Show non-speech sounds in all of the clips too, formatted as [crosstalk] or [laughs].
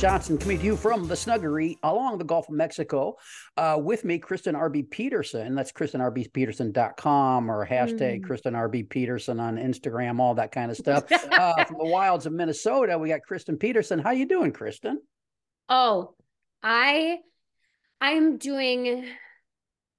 Johnson, coming to you from the Snuggery along the Gulf of Mexico. Uh, with me, Kristen RB Peterson. That's KristenRBPeterson.com or hashtag Mm. Kristen RB Peterson on Instagram, all that kind of [laughs] stuff. uh, from the wilds of Minnesota, we got Kristen Peterson. How you doing, Kristen? Oh, I I'm doing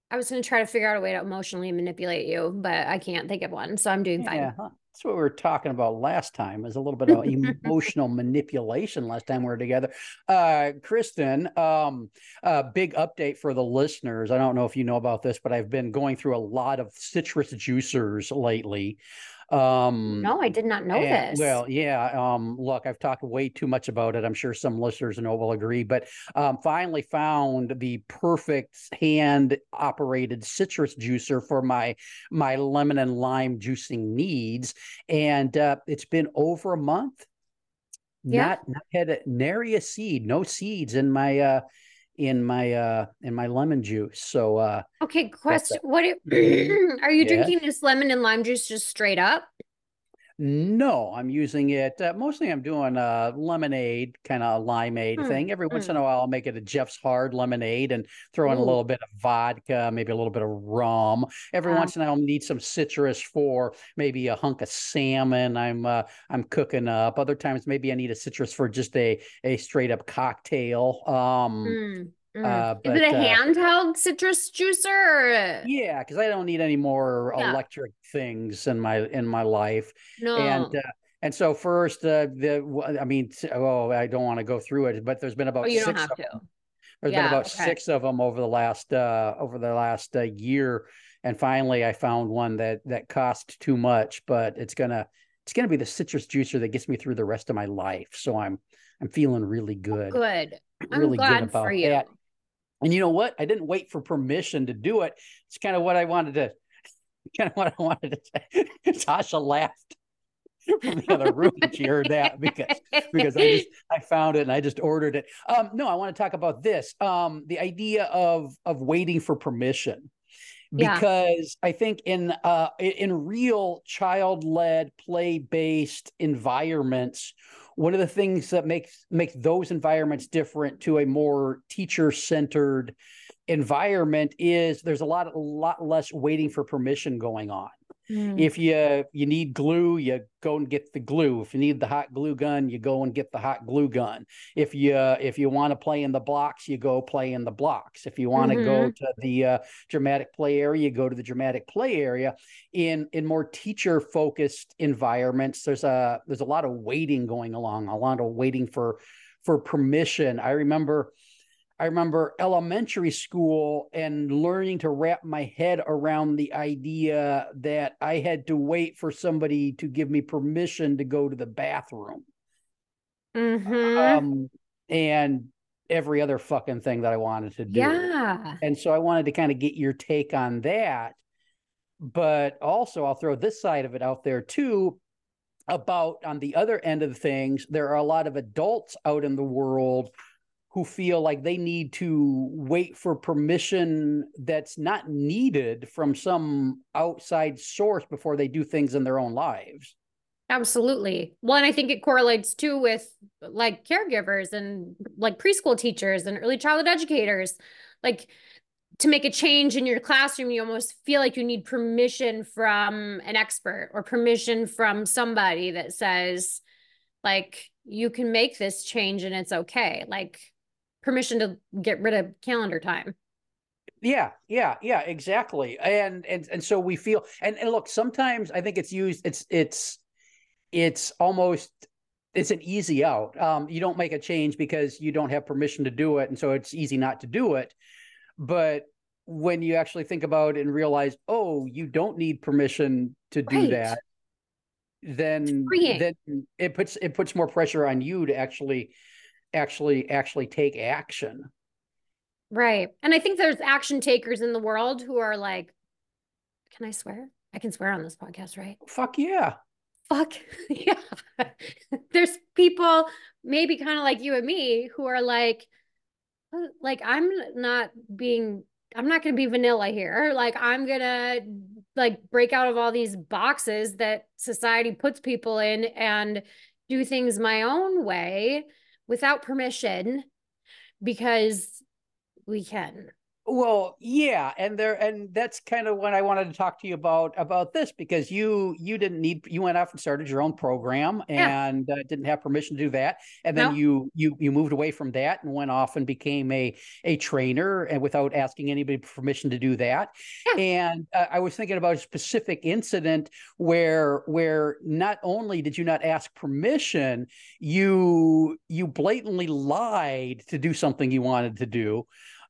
I was going to try to figure out a way to emotionally manipulate you, but I can't think of one. So I'm doing fine. Yeah, huh. That's what we were talking about last time. Is a little bit of [laughs] emotional manipulation last time we were together. Uh, Kristen, um, uh, big update for the listeners. I don't know if you know about this, but I've been going through a lot of citrus juicers lately. Um, No, I did not know and- this. Well, yeah. Um, look, I've talked way too much about it. I'm sure some listeners know will agree, but um, finally found the perfect hand operated citrus juicer for my my lemon and lime juicing needs. And uh, it's been over a month. Yeah. Not, not had a, nary a seed, no seeds in my uh in my uh in my lemon juice. So uh okay, question. What are [clears throat] are you Yeah. drinking this lemon and lime juice just straight up? No, I'm using it. Uh, mostly, I'm doing a lemonade kind of limeade Hmm, thing. Every once in a while, I'll make it a Jeff's Hard lemonade and throw in a little bit of vodka, maybe a little bit of rum. Every Wow. once in a while, I'll need some citrus for maybe a hunk of salmon. I'm uh, I'm cooking up. Other times, maybe I need a citrus for just a a straight up cocktail. Um, Mm, mm. uh, Is it a uh, handheld citrus juicer or yeah, because I don't need any more Yeah. electric things in my in my life. no? and uh, and so first uh, the I mean oh I don't want to go through it but there's been about oh, you don't six have of to. them. There's Yeah, been about okay. six of them over the last uh over the last uh, year and finally I found one that that cost too much but it's gonna it's gonna be the citrus juicer that gets me through the rest of my life so I'm I'm feeling really good Good. I'm really glad good about for you. that and you know what I didn't wait for permission to do it it's kind of what I wanted to [laughs] kind of what I wanted to say [laughs] Tasha laughed from the other room when she heard that because because I just I found it and I just ordered it. Um, no, I want to talk about this. Um, the idea of of waiting for permission. Yeah. Because I think in uh in real child led play based environments, one of the things that makes make those environments different to a more teacher centered environment is there's a lot a lot less waiting for permission going on Mm. if you you need glue you go and get the glue. If you need the hot glue gun you go and get the hot glue gun. If you if you want to play in the blocks you go play in the blocks. If you want to go to the uh, dramatic play area you go to the dramatic play area. In in more teacher focused environments there's a there's a lot of waiting going along a lot of waiting for for permission. I remember I remember elementary school and learning to wrap my head around the idea that I had to wait for somebody to give me permission to go to the bathroom. Mhm. Um, and every other fucking thing that I wanted to do. yeah. And so I wanted to kind of get your take on that. But also, I'll throw this side of it out there too about on the other end of things, there are a lot of adults out in the world who feel like they need to wait for permission that's not needed from some outside source before they do things in their own lives. Absolutely. And I think it correlates too with like caregivers and like preschool teachers and early childhood educators. Like to make a change in your classroom, you almost feel like you need permission from an expert or permission from somebody that says, like, you can make this change and it's okay. Like permission to get rid of calendar time. Yeah, yeah, yeah, exactly. And and and so we feel and, and look, sometimes I think it's used it's it's it's almost it's an easy out. Um, you don't make a change because you don't have permission to do it, and so it's easy not to do it. But when you actually think about it and realize, oh, you don't need permission to do Right. that, then then it puts it puts more pressure on you to actually actually actually take action. Right. And I think there's action takers in the world who are like, can I swear? I can swear on this podcast, right? Fuck yeah. Fuck. [laughs] yeah. [laughs] there's people maybe kind of like you and me who are like, "Uh, like, I'm not being, I'm not going to be vanilla here. Like, I'm going to like break out of all these boxes that society puts people in and do things my own way without permission because we can. Well, yeah, and there and that's kind of what I wanted to talk to you about about this because you you didn't need you went off and started your own program Yeah. and uh, didn't have permission to do that, and then No. you you you moved away from that and went off and became a a trainer and without asking anybody permission to do that. Yeah. And uh, I was thinking about a specific incident where where not only did you not ask permission, you you blatantly lied to do something you wanted to do.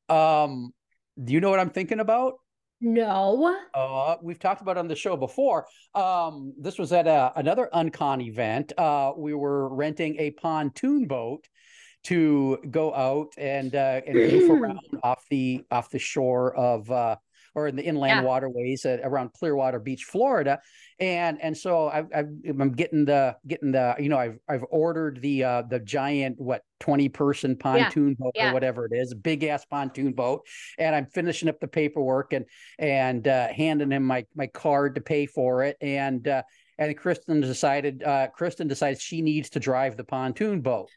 Um, do you know what I'm thinking about? No. Uh, we've talked about it on the show before. Um, this was at a, another Uncon event. Uh, we were renting a pontoon boat to go out and uh, and [clears throat] goof around off the off the shore of uh, or in the inland Yeah. waterways at, around Clearwater Beach, Florida. And and so I've I'm getting the getting the you know I've I've ordered the uh, the giant what twenty person pontoon boat yeah. or whatever it is, a big ass pontoon boat, and I'm finishing up the paperwork and and uh, handing him my my card to pay for it and. Uh, and Kristen decided. Uh, Kristen decides she needs to drive the pontoon boat.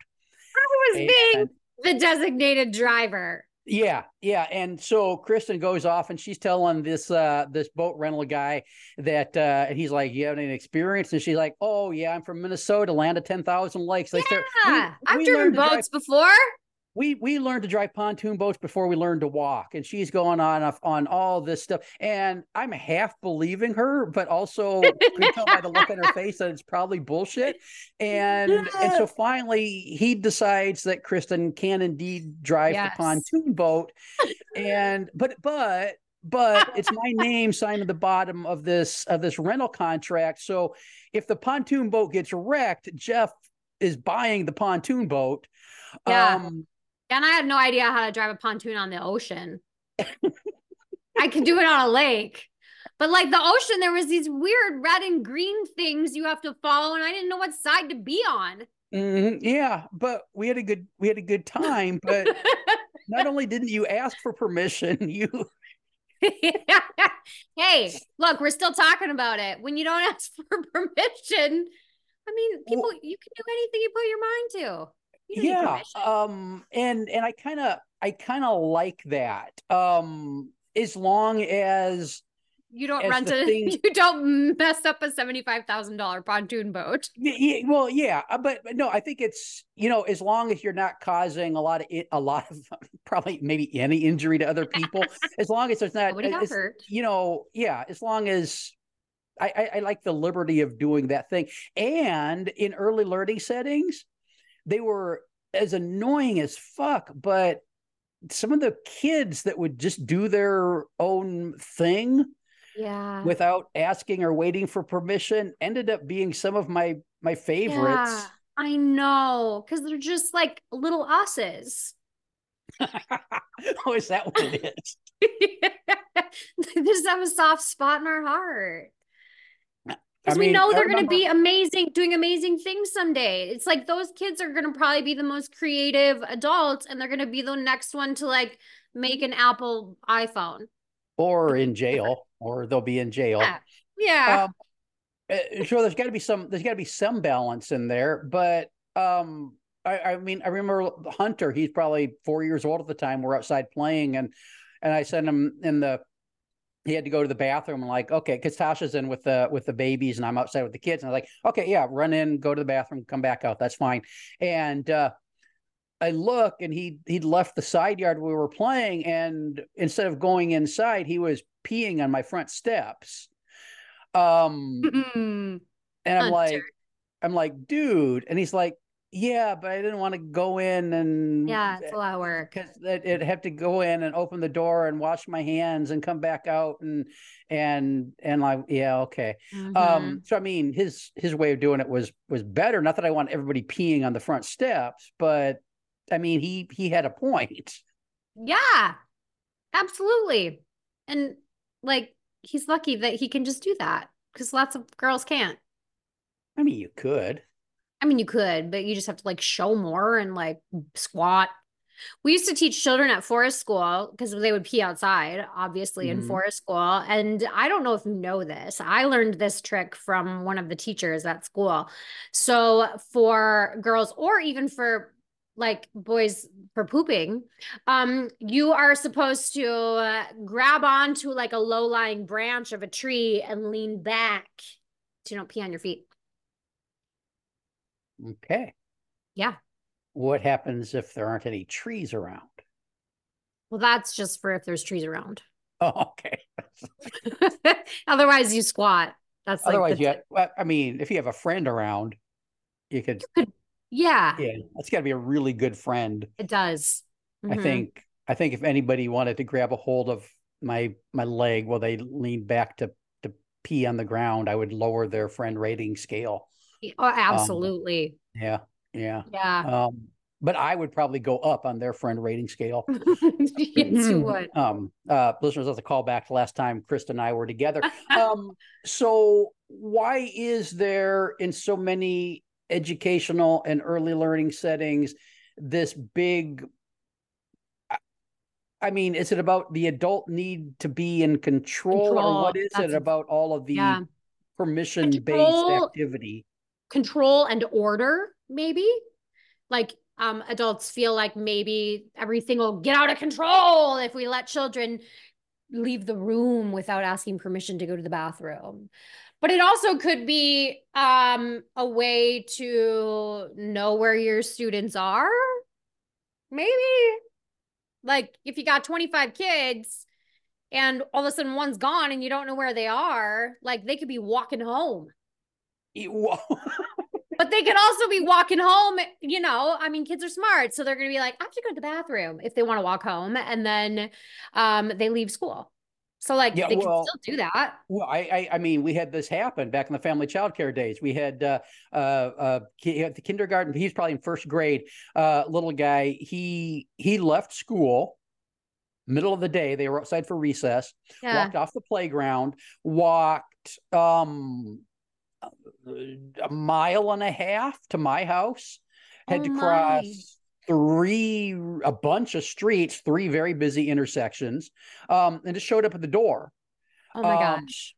I was being the designated driver. Yeah, yeah, and so Kristen goes off and she's telling this uh this boat rental guy that uh and he's like, "You have any experience?" And she's like, "Oh yeah, I'm from Minnesota, land of ten thousand lakes." They start, Yeah, I've we driven learned to drive- boats before. We we learned to drive pontoon boats before we learned to walk, and she's going on off on all this stuff, and I'm half believing her, but also could tell by the look on her [laughs] face that it's probably bullshit. And and so finally he decides that Kristen can indeed drive Yes. the pontoon boat, and but but but it's my [laughs] name signed at the bottom of this of this rental contract. So if the pontoon boat gets wrecked, Jeff is buying the pontoon boat. Yeah. Um, And I had no idea how to drive a pontoon on the ocean. [laughs] I could do it on a lake. But like the ocean, there was these weird red and green things you have to follow, and I didn't know what side to be on. mhm, yeah, but we had a good we had a good time. But [laughs] not only didn't you ask for permission, [laughs] you hey, look, we're still talking about it. When you don't ask for permission, I mean, people, you can do anything you put your mind to. You don't need yeah um and and i kind of i kind of like that um as long as you don't as rent a, [laughs] thing- you don't mess up a seventy-five thousand dollar pontoon boat. y- y- well yeah uh, but, but no i think it's you know as long as you're not causing a lot of it a lot of [laughs] probably maybe any injury to other people [laughs] as long as there's not Nobody got it's- hurt. you know yeah as long as I, I i like the liberty of doing that thing and in early learning settings they were as annoying as fuck but some of the kids that would just do their own thing Yeah. without asking or waiting for permission ended up being some of my my favorites Yeah, I know, because they're just like little usses. [laughs] oh is that what it is [laughs] they just have a soft spot in our heart. Because we mean, know they're going to be amazing, doing amazing things someday. It's like those kids are going to probably be the most creative adults, and they're going to be the next one to like make an Apple iPhone. or in jail or they'll be in jail Yeah. Yeah. um, uh, sure there's got to be some there's got to be some balance in there but um I, I mean i remember hunter he's probably four years old at the time we're outside playing and and i sent him in the he had to go to the bathroom and like okay because tasha's in with the with the babies and i'm outside with the kids and i was like okay yeah run in go to the bathroom come back out that's fine and uh I look and he he'd left the side yard we were playing, and instead of going inside, he was peeing on my front steps. Um, and I'm Hunter. like, I'm like, dude, and he's like, yeah, but I didn't want to go in and Yeah, it's a lot of work. because it, it'd have to go in and open the door and wash my hands and come back out and and and like yeah okay Mhm. um so i mean his his way of doing it was was better not that i want everybody peeing on the front steps but i mean he he had a point yeah, absolutely. And like, he's lucky that he can just do that because lots of girls can't. i mean you could I mean, you could, but you just have to like show more and like squat. We used to teach children at forest school because they would pee outside, obviously, in Mhm. forest school. And I don't know if you know this. I learned this trick from one of the teachers at school. So for girls, or even for like boys for pooping, um, you are supposed to uh, grab onto like a low lying branch of a tree and lean back so you don't pee on your feet. Okay Yeah. what happens if there aren't any trees around Well, that's just for if there's trees around. oh [laughs] okay [laughs] Otherwise, you squat. That's like otherwise the- yeah well, i mean if you have a friend around you could yeah, yeah that's got to be a really good friend it does. I Mhm. think I think if anybody wanted to grab a hold of my my leg while they leaned back to to pee on the ground, I would lower their friend rating scale. Oh, absolutely. Yeah, yeah. yeah. Um, but I would probably go up on their friend rating scale. [laughs] yes, you would. [clears throat] Um, uh, listeners, that's a call back to last time Krista and I were together. [laughs] um, so why is there in so many educational and early learning settings this big I- mean, is it about the adult need to be in control, or what is that's it about all of the Yeah. permission based activity? Control and order, maybe. Like um, adults feel like maybe everything will get out of control if we let children leave the room without asking permission to go to the bathroom. But it also could be um, a way to know where your students are. Maybe. Like if you got 25 kids and all of a sudden one's gone and you don't know where they are, like they could be walking home. [laughs] But they could also be walking home, you know. I mean, kids are smart, so they're gonna be like, I have to go to the bathroom if they want to walk home, and then um they leave school. So like Yeah, they well- can still do that. Well, I, I, I mean, we had this happen back in the family child care days. We had uh, uh, uh, at the kindergarten. He's probably in first grade. Uh, little guy. He he left school middle of the day. They were outside for recess. Yeah. Walked off the playground. Walked um a mile and a half to my house. Had Oh to my. cross three a bunch of streets, three very busy intersections, um, and just showed up at the door Oh my um, gosh.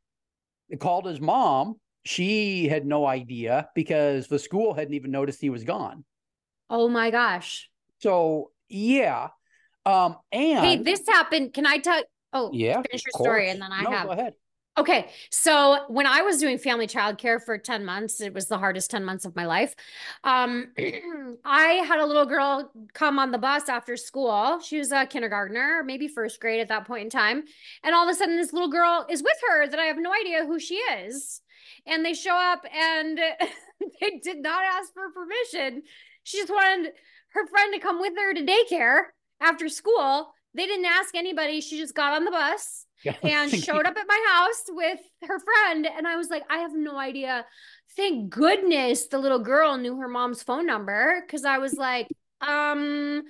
He called his mom. She had no idea because the school hadn't even noticed he was gone. Oh my gosh. So yeah. Um and Hey, this happened. Can I tell? Oh, yeah, finish your story, and then I No, have go ahead. Okay. So when I was doing family childcare for 10 months, it was the hardest 10 months of my life. Um, [clears throat] I had a little girl come on the bus after school. She was a kindergartner, maybe first grade at that point in time. And all of a sudden, this little girl is with her that I have no idea who she is. And they show up and [laughs] they did not ask for permission. She just wanted her friend to come with her to daycare after school. They didn't ask anybody. She just got on the bus [laughs] and showed up at my house with her friend. And I was like, I have no idea. Thank goodness the little girl knew her mom's phone number because I was like, um,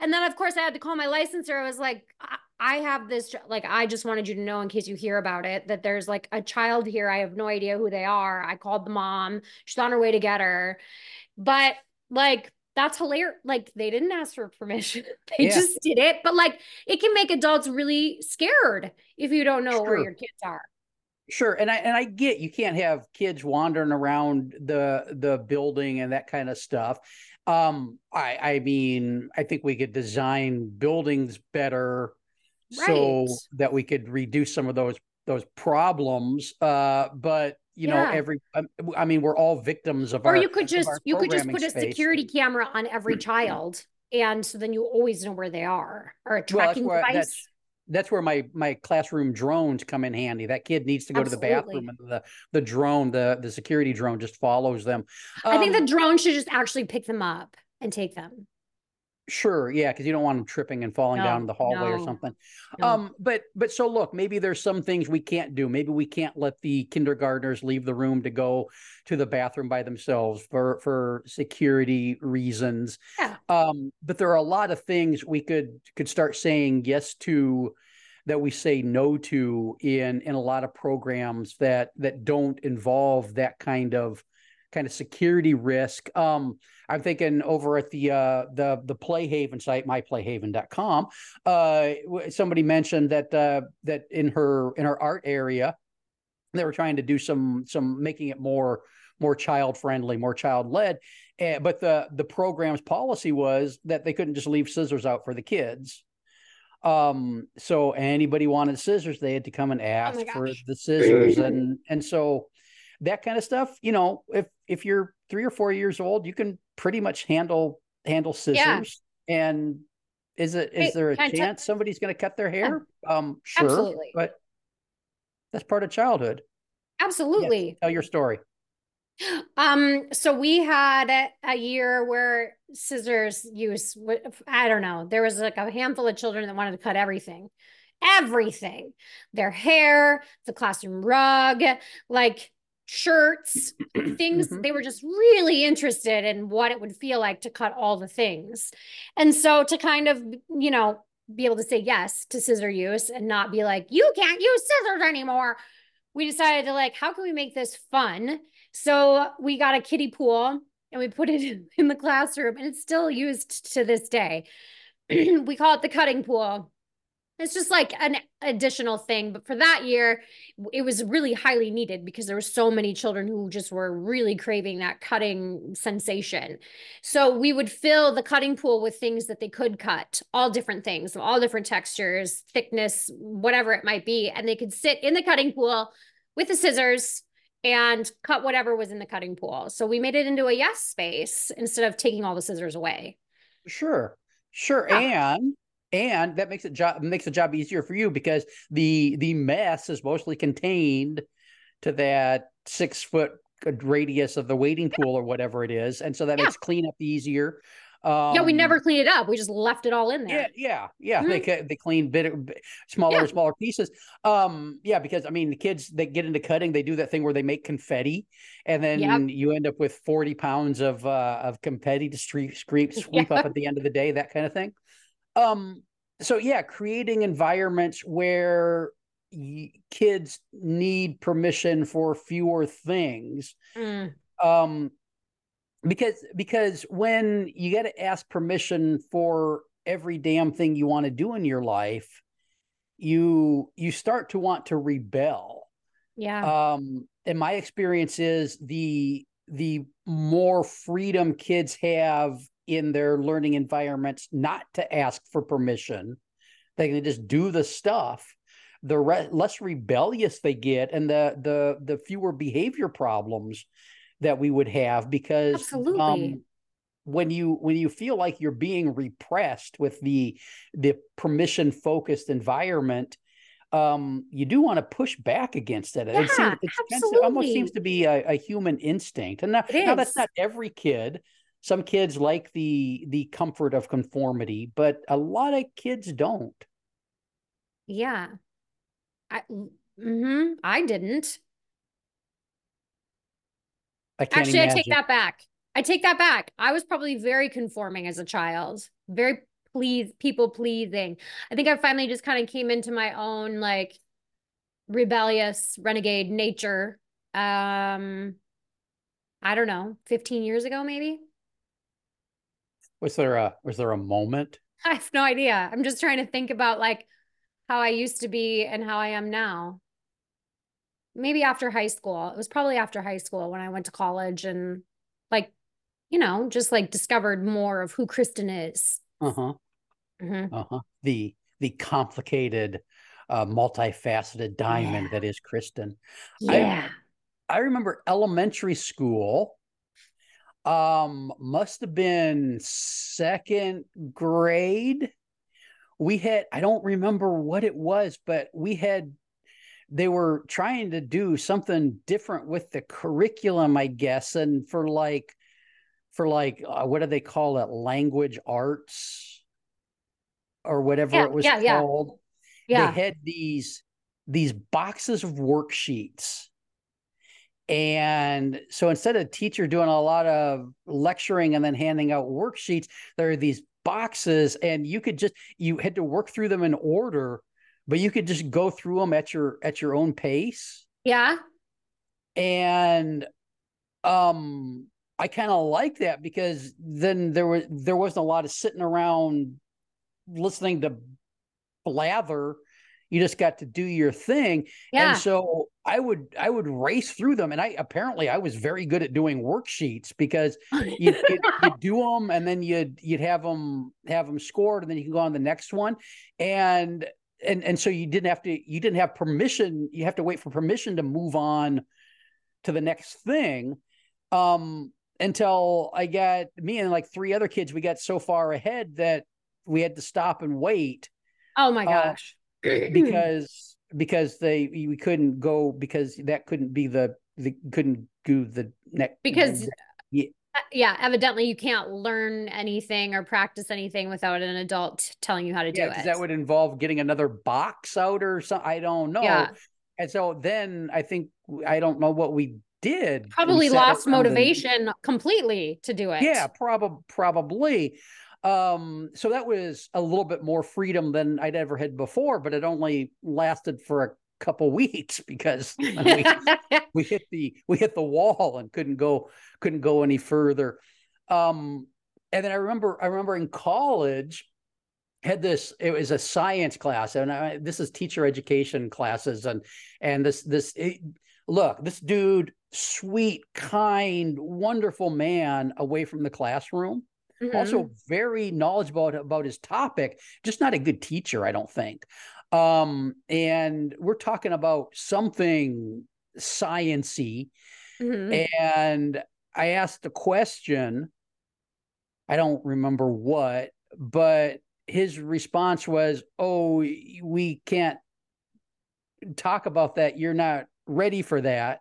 and then of course I had to call my licensor. I was like, I, I have this, like, I just wanted you to know in case you hear about it that there's like a child here. I have no idea who they are. I called the mom. She's on her way to get her. But like, that's hilarious. Like, they didn't ask for permission. [laughs] they Yeah. just did it. But like, it can make adults really scared if you don't know where your kids are. Sure, and I and I get you can't have kids wandering around the the building and that kind of stuff. Um, I I mean, I think we could design buildings better so that we could reduce some of those those problems. Uh, but you know, every I, I mean, we're all victims of Or our you could just you could just put a security camera on every [clears throat] child and so then you always know where they are or a Well, that's tracking where device. that's that's where my my classroom drones come in handy. That kid needs to go to the bathroom, and the the drone, the the security drone, just follows them. I think Um, the drone should just actually pick them up and take them. Sure, yeah, because you don't want them tripping and falling No, down the hallway or something. no. Um, but but so look, maybe there's some things we can't do. Maybe we can't let the kindergartners leave the room to go to the bathroom by themselves for for security reasons. Yeah. Um, but there are a lot of things we could could start saying yes to that we say no to in in a lot of programs that that don't involve that kind of kind of security risk. Um, I'm thinking over at the uh, the the Playhaven site, myplayhaven.com. Uh, somebody mentioned that uh, that in her in her art area, they were trying to do some some making it more more child friendly, more child led. Uh, but the the program's policy was that they couldn't just leave scissors out for the kids. Um, so anybody wanted scissors, they had to come and ask for the scissors, and and so that kind of stuff. You know, if if you're three or four years old, you can pretty much handle handle scissors. And is it is Hey, there a can I tell- chance somebody's going to cut their hair? Um, sure, Absolutely. but that's part of childhood. Absolutely. Tell your story. Um, so we had a, a year where scissors use, I don't know, there was like a handful of children that wanted to cut everything, everything, their hair, the classroom rug, like shirts, things. Mhm. They were just really interested in what it would feel like to cut all the things. And so to kind of, you know, be able to say yes to scissor use and not be like, you can't use scissors anymore. We decided to like, how can we make this fun? So we got a kiddie pool and we put it [laughs] in the classroom and it's still used to this day. [clears throat] we call it the cutting pool. It's just like an additional thing, but for that year, it was really highly needed because there were so many children who just were really craving that cutting sensation. So we would fill the cutting pool with things that they could cut, all different things, all different textures, thickness, whatever it might be, and they could sit in the cutting pool with the scissors and cut whatever was in the cutting pool. So we made it into a yes space instead of taking all the scissors away. Sure, sure, Yeah. and and that makes it job makes the job easier for you because the the mess is mostly contained to that six foot radius of the waiting pool or whatever it is, and so that Yeah. makes cleanup easier. Um, yeah, we never cleaned it up. We just left it all in there. Yeah, yeah, yeah. They ca- they clean bit smaller Yeah. and smaller pieces. Um, yeah, because I mean, the kids they get into cutting, they do that thing where they make confetti, and then Yep. you end up with forty pounds of uh, of confetti to sweep sweep Yeah. up at the end of the day, that kind of thing. Um, so yeah, creating environments where y- kids need permission for fewer things. Mm, um because because when you got to ask permission for every damn thing you want to do in your life you you start to want to rebel. Yeah. um and my experience is the the more freedom kids have in their learning environments not to ask for permission. They can just do the stuff. The re- less rebellious they get and the the the fewer behavior problems that we would have because Absolutely. um when you when you feel like you're being repressed with the the permission focused environment um you do want to push back against it. It, seems, it to, almost seems to be a, a human instinct. And now, now that's not every kid some kids like the the comfort of conformity but a lot of kids don't Yeah. I mm-hmm, I didn't. i can't Actually, imagine I take that back. I take that back. I was probably very conforming as a child. Very please people pleasing. I think I finally just kind of came into my own like rebellious renegade nature. Um I don't know, 15 years ago maybe. Was there a was there a moment [laughs] I have no idea. I'm just trying to think about like how I used to be and how I am now. Maybe after high school. It was probably after high school when I went to college and like, you know, just like discovered more of who Kristen is. uh-huh Mhm. uh-huh the the complicated uh multifaceted diamond Yeah. that is kristen I- Yeah. I remember elementary school. Um must have been second grade. We had i don't remember what it was but we had they were trying to do something different with the curriculum i guess and for like for like uh, what do they call it? Language arts? Or whatever Yeah, it was yeah, yeah. called. Yeah. they had these these boxes of worksheets and so instead of teacher doing a lot of lecturing and then handing out worksheets there are these boxes and you could just you had to work through them in order but you could just go through them at your at your own pace Yeah. and um i kind of like that because then there was there wasn't a lot of sitting around listening to blather you just got to do your thing Yeah. and so i would i would race through them and i apparently i was very good at doing worksheets because [laughs] you you you do them and then you'd you'd have them have them scored and then you can go on the next one and and and so you didn't have to you didn't have permission you have to wait for permission to move on to the next thing um until i got me and like three other kids we got so far ahead that we had to stop and wait oh my uh, gosh. [clears throat] because because they we couldn't go because that couldn't be the the couldn't do the next Because- yeah uh, yeah, evidently you can't learn anything or practice anything without an adult telling you how to do it. because that would involve getting another box out or something i don't know Yeah. and so then i think i don't know what we did Probably lost motivation completely to do it. yeah probably probably um so that was a little bit more freedom than i'd ever had before but it only lasted for a couple [laughs] weeks because we, [laughs] we hit the we hit the wall and couldn't go couldn't go any further. Um and then i remember i remember in college had this it was a science class and I, this is teacher education classes and and this this it, look this dude sweet kind wonderful man away from the classroom Mhm. also very knowledgeable about his topic just not a good teacher i don't think. Um and we're talking about something sciency. Mhm. and i asked a question i don't remember what but his response was oh we can't talk about that. You're not ready for that.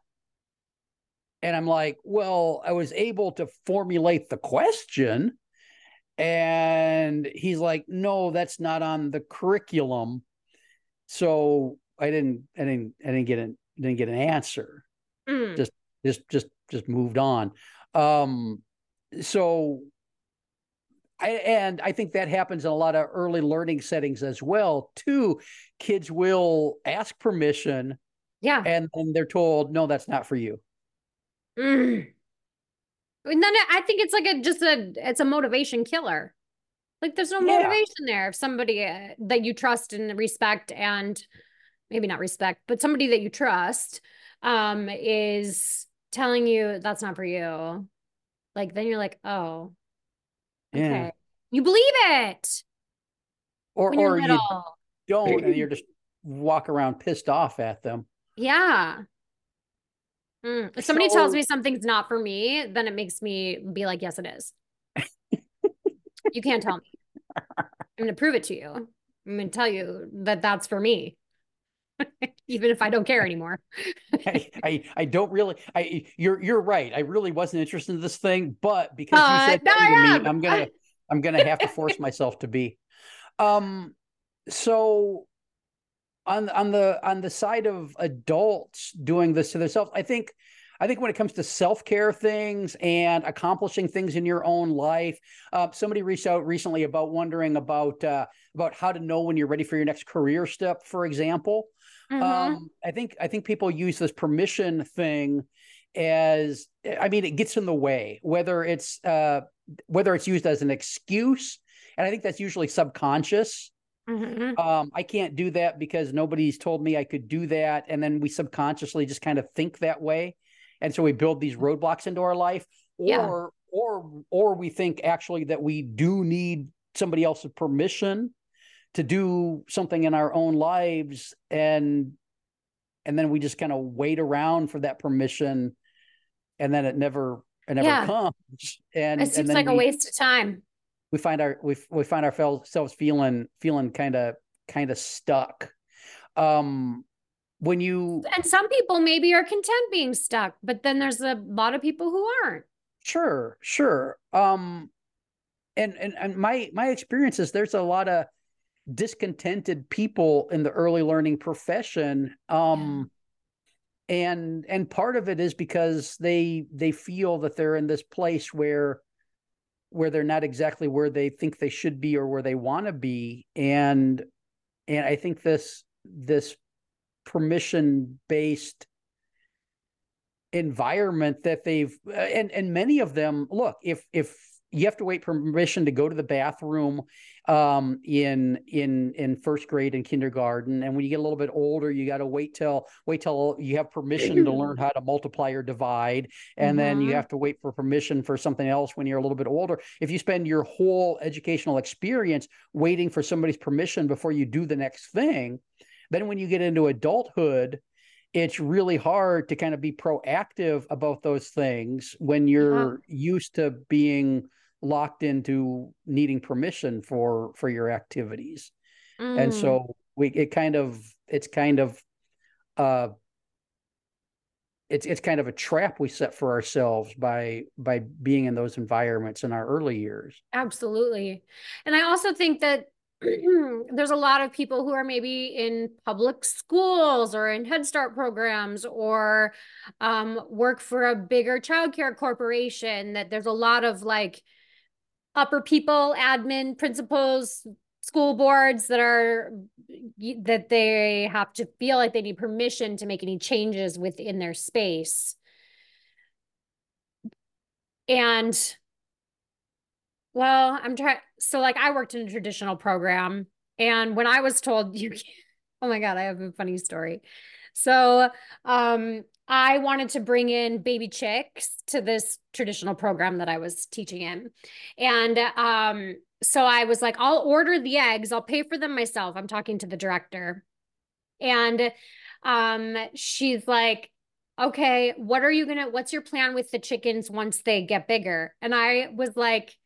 And i'm like well i was able to formulate the question and he's like no that's not on the curriculum so i didn't i didn't i didn't get an didn't get an answer Mm. just just just just moved on um so I, and I think that happens in a lot of early learning settings as well. Too, kids will ask permission, Yeah. and then they're told, "No, that's not for you." Mm. And then I think it's like a just a it's a motivation killer. Like there's no Yeah. motivation there if somebody uh, that you trust and respect and maybe not respect, but somebody that you trust um is telling you that's not for you. Like then you're like, "Oh, Yeah, okay." You believe it or when you're or you don't, and you're just walk around pissed off at them. Yeah. Mm. If somebody tells me something's not for me, then it makes me be like, yes, it is. [laughs] you can't tell me. I'm going to prove it to you. I'm going to tell you that that's for me, [laughs] even if I don't care anymore. I, I I don't really. I you're you're right. I really wasn't interested in this thing, but because Uh, you said no, no to me, I'm gonna I'm gonna have to force [laughs] myself to be. Um. So on on the on the side of adults doing this to themselves, I think I think when it comes to self care things and accomplishing things in your own life, uh, somebody reached out recently about wondering about uh, about how to know when you're ready for your next career step, for example. Mhm. Um, I think I think people use this permission thing as I mean, it gets in the way, whether it's uh, whether it's used as an excuse, and I think that's usually subconscious. Mhm. Um, I can't do that because nobody's told me I could do that, and then we subconsciously just kind of think that way, and so we build these roadblocks into our life, or Yeah. or or we think actually that we do need somebody else's permission to do something in our own lives and and then we just kind of wait around for that permission and then it never it never yeah. comes. And it seems and like we, a waste of time. We find our we we find ourselves feeling feeling kind of kind of stuck. Um, when you and some people maybe are content being stuck, but then there's a lot of people who aren't. Sure, sure. Um, and and and my my experience is there's a lot of discontented people in the early learning profession. Um, and and part of it is because they they feel that they're in this place where where they're not exactly where they think they should be or where they want to be. And and i think this this permission based environment that they've and and many of them look if if you have to wait permission to go to the bathroom um, in in in first grade and kindergarten, and when you get a little bit older, you got to wait till wait till you have permission to learn how to multiply or divide, and mm-hmm. then you mm-hmm. have to wait for permission for something else when you're a little bit older. If you spend your whole educational experience waiting for somebody's permission before you do the next thing, then when you get into adulthood, it's really hard to kind of be proactive about those things when you're uh-huh. used to being locked into needing permission for for your activities mm. and so we it kind of it's kind of uh it's it's kind of a trap we set for ourselves by by being in those environments in our early years absolutely and i also think that [clears throat] there's a lot of people who are maybe in public schools or in Head Start programs or um, work for a bigger childcare corporation. That there's a lot of like upper people, admin, principals, school boards that are that they have to feel like they need permission to make any changes within their space. And well, I'm trying so like I worked in a traditional program and when I was told you oh my god, I have a funny story. So, um I wanted to bring in baby chicks to this traditional program that I was teaching in. And um, so I was like, I'll order the eggs, I'll pay for them myself. I'm talking to the director. And um, she's like, okay, what are you gonna, what's your plan with the chickens once they get bigger? And I was like,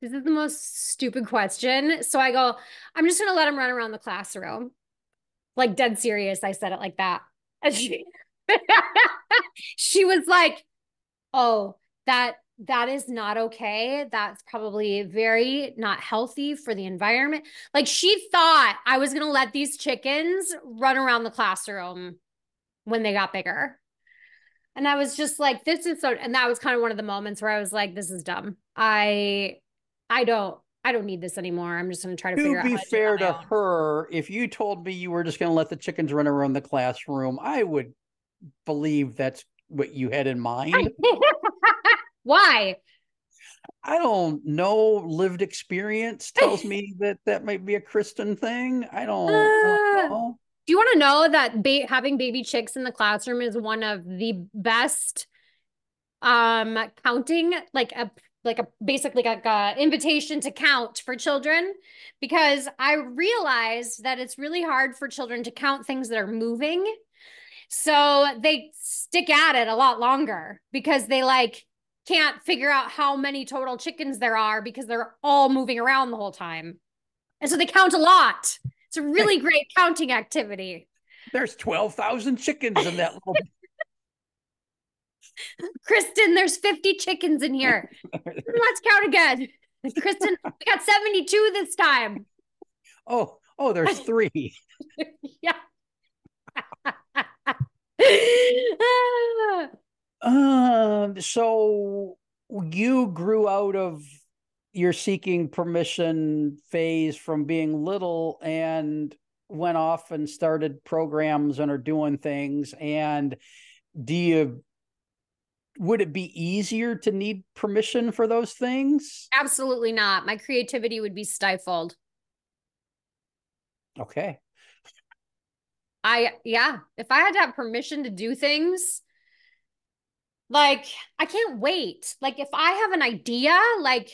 this is the most stupid question. So I go, I'm just gonna let them run around the classroom. Like dead serious. I said it like that. And [laughs] she she was like, "Oh, that that is not okay. That's probably very not healthy for the environment." Like she thought I was going to let these chickens run around the classroom when they got bigger. And I was just like, this is so and that was kind of one of the moments where I was like, this is dumb. I I don't I don't need this anymore. I'm just going to try to, to figure be out. To be fair to her, if you told me you were just going to let the chickens run around the classroom, I would believe that's what you had in mind. [laughs] Why? I don't know. Lived experience tells [laughs] me that that might be a Kristen thing. I don't, uh, I don't know. Do you want to know that ba- having baby chicks in the classroom is one of the best um counting like a like a basically like a invitation to count for children because I realized that it's really hard for children to count things that are moving so they stick at it a lot longer because they like can't figure out how many total chickens there are because they're all moving around the whole time. And so they count a lot. It's a really great counting activity. There's 12,000 chickens in that little. [laughs] Kristen, there's 50 chickens in here. [laughs] Let's count again. Kristen, we got 72 this time. Oh, oh, there's [laughs] three. yeah. um, so you grew out of your seeking permission phase from being little and went off and started programs and are doing things and do you would it be easier to need permission for those things absolutely not my creativity would be stifled okay I yeah, if I had to have permission to do things, like I can't wait. Like if I have an idea, like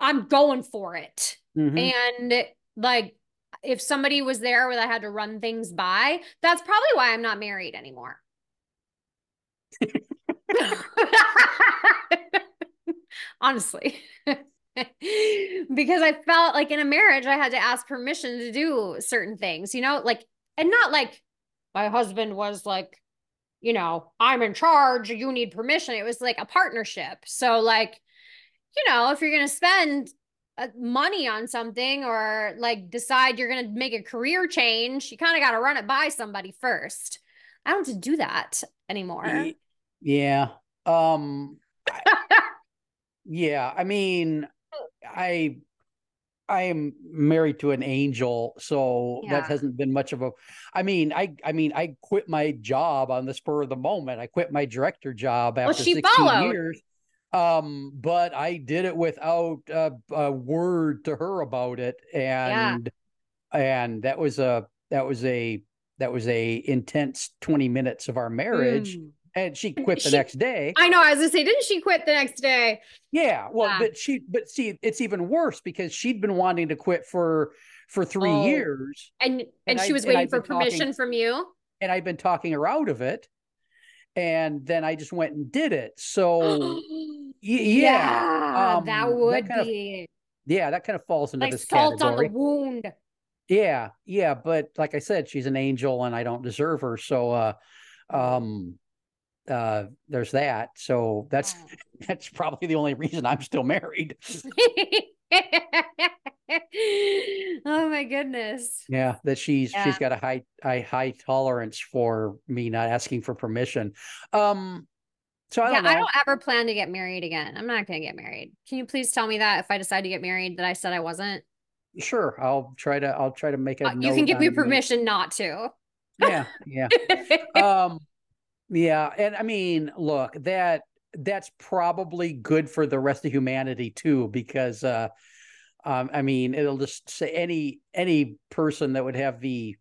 I'm going for it. Mm-hmm. And like if somebody was there where I had to run things by, that's probably why I'm not married anymore. [laughs] [laughs] Honestly. [laughs] because I felt like in a marriage, I had to ask permission to do certain things, you know, like, and not like my husband was like, you know, I'm in charge, you need permission. It was like a partnership. So, like, you know, if you're going to spend uh, money on something or like decide you're going to make a career change, you kind of got to run it by somebody first. I don't have to do that anymore. Yeah. Um, [laughs] yeah. I mean, I I am married to an angel, so yeah. that hasn't been much of a. I mean, I I mean, I quit my job on the spur of the moment. I quit my director job after well, 16 followed. years. Um, but I did it without a, a word to her about it, and yeah. and that was a that was a that was a intense 20 minutes of our marriage. Mm and she quit the she, next day. I know. I was gonna say, didn't she quit the next day? Yeah. Well, but she, but see, it's even worse because she'd been wanting to quit for for three oh. years, and and, and she I, was waiting for permission talking, from you. And I've been talking her out of it, and then I just went and did it. So, [gasps] yeah, yeah um, that would that be. Of, yeah, that kind of falls into like this salt category. on the wound. Yeah, yeah, but like I said, she's an angel, and I don't deserve her. So, uh, um, uh, there's that. So that's [laughs] that's probably the only reason I'm still married. [laughs] [laughs] oh my goodness. Yeah, that she's yeah. she's got a high high high tolerance for me not asking for permission. Um so I don't yeah, know. I don't ever plan to get married again. I'm not going to get married. Can you please tell me that if I decide to get married that I said I wasn't? Sure, I'll try to I'll try to make a uh, You can give me permission me. not to. Yeah, yeah. um yeah, and I mean, look, that that's probably good for the rest of humanity too, because uh, um, I mean, it'll just say any any person that would have the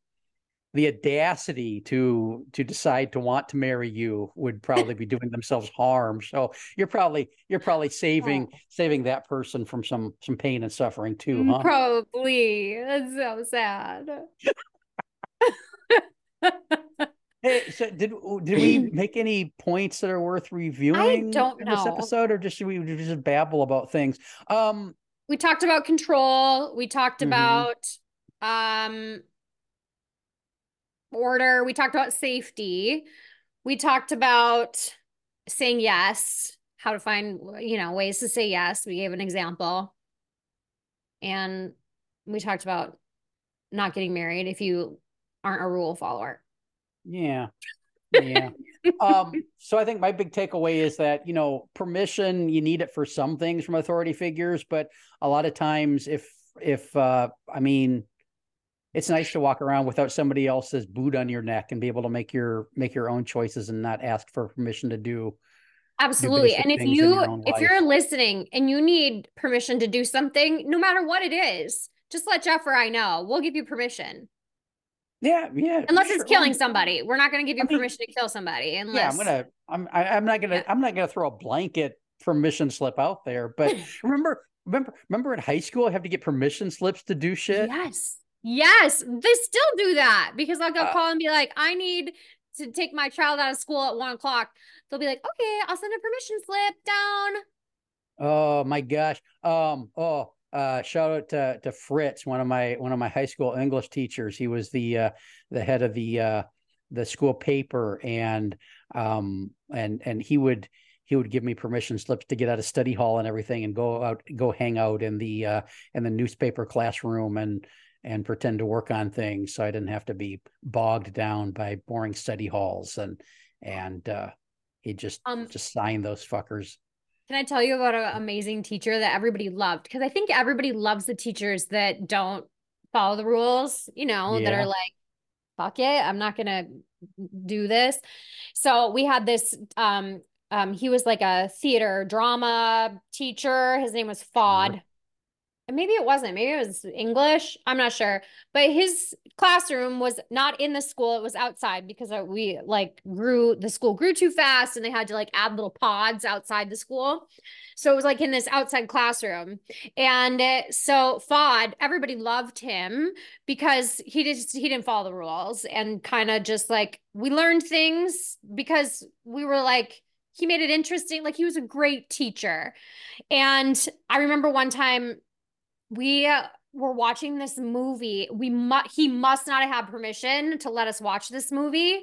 the audacity to to decide to want to marry you would probably be doing themselves harm. So you're probably you're probably saving oh. saving that person from some some pain and suffering too, huh? Probably. That's so sad. [laughs] Hey, so did did we [clears throat] make any points that are worth reviewing I don't in know. this episode, or just should we just babble about things? Um, we talked about control. We talked mm-hmm. about um order. We talked about safety. We talked about saying yes, how to find you know ways to say yes. We gave an example, and we talked about not getting married if you aren't a rule follower. Yeah. Yeah. um, [laughs] so I think my big takeaway is that, you know, permission, you need it for some things from authority figures, but a lot of times if if uh I mean it's nice to walk around without somebody else's boot on your neck and be able to make your make your own choices and not ask for permission to do absolutely and if you if you're listening and you need permission to do something no matter what it is just let jeff or i know we'll give you permission yeah, yeah. Unless sure. it's killing somebody, we're not going to give you I permission to kill somebody. Unless yeah, I'm gonna, I'm, I, am i am not gonna, yeah. I'm not gonna throw a blanket permission slip out there. But [laughs] remember, remember, remember in high school, I have to get permission slips to do shit. Yes, yes, they still do that because I'll go uh, call and be like, I need to take my child out of school at one o'clock. They'll be like, okay, I'll send a permission slip down. Oh my gosh. Um. Oh uh, shout out to, to Fritz, one of my one of my high school English teachers. He was the uh, the head of the uh, the school paper, and um, and and he would he would give me permission slips to get out of study hall and everything, and go out go hang out in the uh, in the newspaper classroom and and pretend to work on things, so I didn't have to be bogged down by boring study halls and and uh, he just um, just signed those fuckers can I tell you about an amazing teacher that everybody loved? Because I think everybody loves the teachers that don't follow the rules, you know, yeah. that are like, fuck it, I'm not gonna do this. So we had this um um he was like a theater drama teacher. His name was Fod maybe it wasn't. Maybe it was english. I'm not sure. But his classroom was not in the school. It was outside because we like grew the school grew too fast and they had to like add little pods outside the school. So it was like in this outside classroom. And uh, so fod everybody loved him because he just he didn't follow the rules and kind of just like we learned things because we were like he made it interesting. Like he was a great teacher. And I remember one time we were watching this movie. We mu- he must not have had permission to let us watch this movie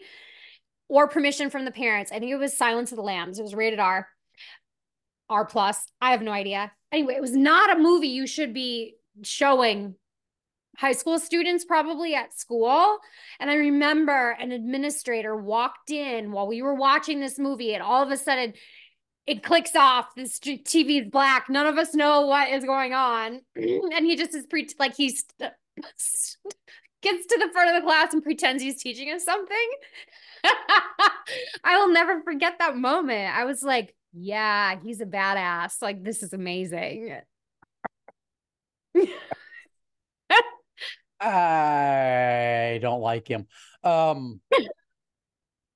or permission from the parents. I think it was Silence of the Lambs. It was rated R. R plus. I have no idea. Anyway, it was not a movie you should be showing high school students probably at school. And I remember an administrator walked in while we were watching this movie, and all of a sudden it clicks off. This TV is black. None of us know what is going on. [clears throat] and he just is pre like he's [laughs] gets to the front of the class and pretends he's teaching us something. [laughs] I will never forget that moment. I was like, yeah, he's a badass. Like, this is amazing. [laughs] I don't like him. Um,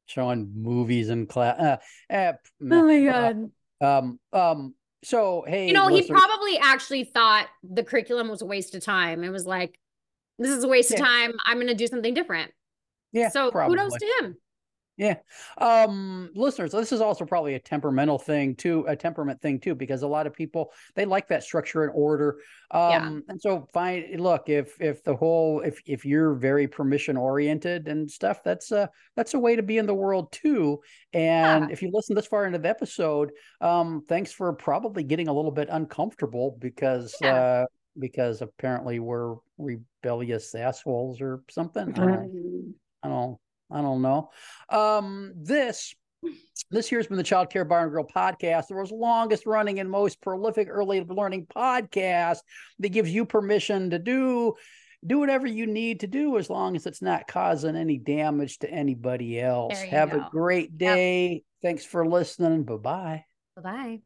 showing movies in class. Uh, uh, oh my god. Um. Um. So hey, you know, he probably actually thought the curriculum was a waste of time. It was like, this is a waste yeah. of time. I'm going to do something different. Yeah. So probably. kudos to him. Yeah. Um, listeners, this is also probably a temperamental thing too, a temperament thing too, because a lot of people they like that structure and order. Um, yeah. and so fine look, if if the whole if if you're very permission oriented and stuff, that's a that's a way to be in the world too. And yeah. if you listen this far into the episode, um, thanks for probably getting a little bit uncomfortable because yeah. uh because apparently we're rebellious assholes or something. Mm-hmm. I don't, I don't I don't know. Um, this this year's been the Child Care Bar and Grill podcast, the world's longest running and most prolific early learning podcast that gives you permission to do do whatever you need to do as long as it's not causing any damage to anybody else. Have go. a great day. Yep. Thanks for listening. Bye-bye. Bye bye.